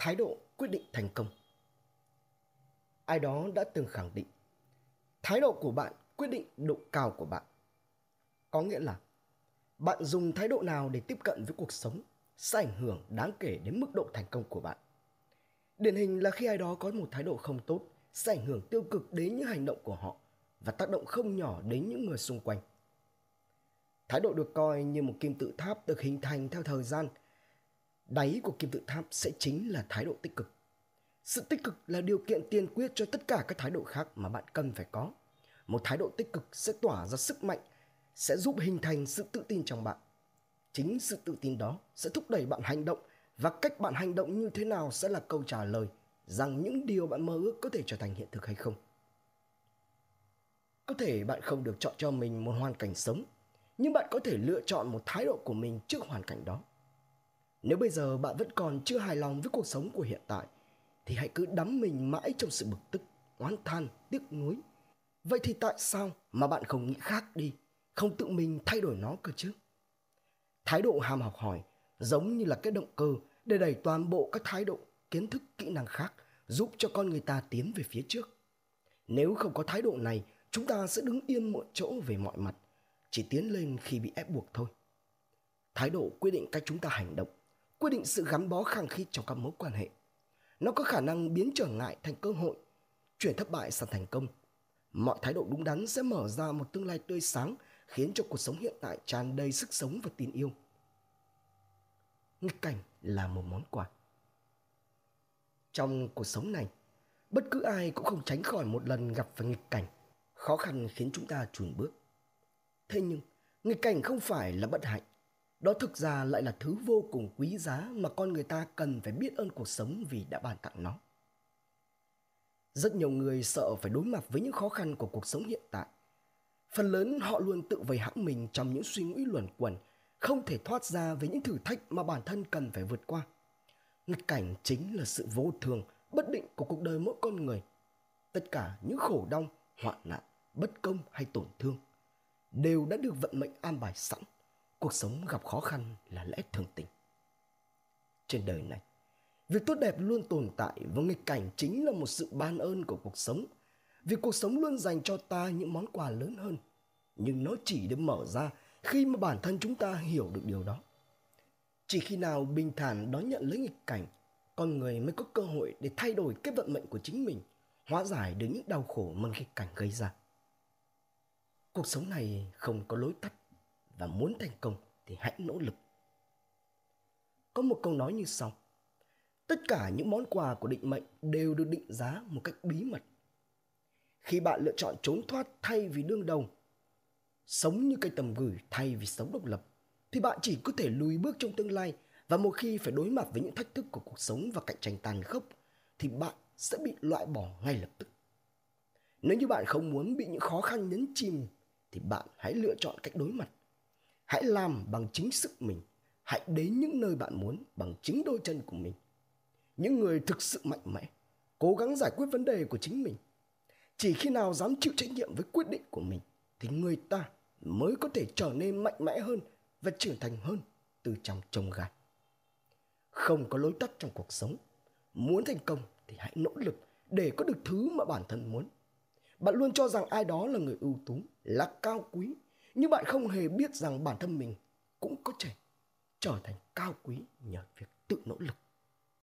thái độ quyết định thành công. Ai đó đã từng khẳng định, thái độ của bạn quyết định độ cao của bạn. Có nghĩa là bạn dùng thái độ nào để tiếp cận với cuộc sống sẽ ảnh hưởng đáng kể đến mức độ thành công của bạn. Điển hình là khi ai đó có một thái độ không tốt, sẽ ảnh hưởng tiêu cực đến những hành động của họ và tác động không nhỏ đến những người xung quanh. Thái độ được coi như một kim tự tháp được hình thành theo thời gian đáy của kim tự tháp sẽ chính là thái độ tích cực. Sự tích cực là điều kiện tiên quyết cho tất cả các thái độ khác mà bạn cần phải có. Một thái độ tích cực sẽ tỏa ra sức mạnh, sẽ giúp hình thành sự tự tin trong bạn. Chính sự tự tin đó sẽ thúc đẩy bạn hành động, và cách bạn hành động như thế nào sẽ là câu trả lời rằng những điều bạn mơ ước có thể trở thành hiện thực hay không. Có thể bạn không được chọn cho mình một hoàn cảnh sống, nhưng bạn có thể lựa chọn một thái độ của mình trước hoàn cảnh đó nếu bây giờ bạn vẫn còn chưa hài lòng với cuộc sống của hiện tại, thì hãy cứ đắm mình mãi trong sự bực tức, oán than, tiếc nuối. Vậy thì tại sao mà bạn không nghĩ khác đi, không tự mình thay đổi nó cơ chứ? Thái độ ham học hỏi giống như là cái động cơ để đẩy toàn bộ các thái độ, kiến thức, kỹ năng khác giúp cho con người ta tiến về phía trước. Nếu không có thái độ này, chúng ta sẽ đứng yên một chỗ về mọi mặt, chỉ tiến lên khi bị ép buộc thôi. Thái độ quyết định cách chúng ta hành động quyết định sự gắn bó khăng khít trong các mối quan hệ. Nó có khả năng biến trở ngại thành cơ hội, chuyển thất bại sang thành công. Mọi thái độ đúng đắn sẽ mở ra một tương lai tươi sáng, khiến cho cuộc sống hiện tại tràn đầy sức sống và tình yêu. Nghịch cảnh là một món quà. Trong cuộc sống này, bất cứ ai cũng không tránh khỏi một lần gặp phải nghịch cảnh, khó khăn khiến chúng ta chùn bước. Thế nhưng, nghịch cảnh không phải là bất hạnh đó thực ra lại là thứ vô cùng quý giá mà con người ta cần phải biết ơn cuộc sống vì đã ban tặng nó. Rất nhiều người sợ phải đối mặt với những khó khăn của cuộc sống hiện tại. Phần lớn họ luôn tự vây hãm mình trong những suy nghĩ luẩn quẩn, không thể thoát ra với những thử thách mà bản thân cần phải vượt qua. Nghịch cảnh chính là sự vô thường, bất định của cuộc đời mỗi con người. Tất cả những khổ đau, hoạn nạn, bất công hay tổn thương đều đã được vận mệnh an bài sẵn cuộc sống gặp khó khăn là lẽ thường tình. Trên đời này, việc tốt đẹp luôn tồn tại và nghịch cảnh chính là một sự ban ơn của cuộc sống. Vì cuộc sống luôn dành cho ta những món quà lớn hơn, nhưng nó chỉ được mở ra khi mà bản thân chúng ta hiểu được điều đó. Chỉ khi nào bình thản đón nhận lấy nghịch cảnh, con người mới có cơ hội để thay đổi cái vận mệnh của chính mình, hóa giải được những đau khổ mà nghịch cảnh gây ra. Cuộc sống này không có lối tắt và muốn thành công thì hãy nỗ lực. Có một câu nói như sau. Tất cả những món quà của định mệnh đều được định giá một cách bí mật. Khi bạn lựa chọn trốn thoát thay vì đương đầu, sống như cây tầm gửi thay vì sống độc lập, thì bạn chỉ có thể lùi bước trong tương lai và một khi phải đối mặt với những thách thức của cuộc sống và cạnh tranh tàn khốc, thì bạn sẽ bị loại bỏ ngay lập tức. Nếu như bạn không muốn bị những khó khăn nhấn chìm, thì bạn hãy lựa chọn cách đối mặt hãy làm bằng chính sức mình. Hãy đến những nơi bạn muốn bằng chính đôi chân của mình. Những người thực sự mạnh mẽ, cố gắng giải quyết vấn đề của chính mình. Chỉ khi nào dám chịu trách nhiệm với quyết định của mình, thì người ta mới có thể trở nên mạnh mẽ hơn và trưởng thành hơn từ trong trông gai. Không có lối tắt trong cuộc sống. Muốn thành công thì hãy nỗ lực để có được thứ mà bản thân muốn. Bạn luôn cho rằng ai đó là người ưu tú, là cao quý nhưng bạn không hề biết rằng bản thân mình cũng có thể trở thành cao quý nhờ việc tự nỗ lực.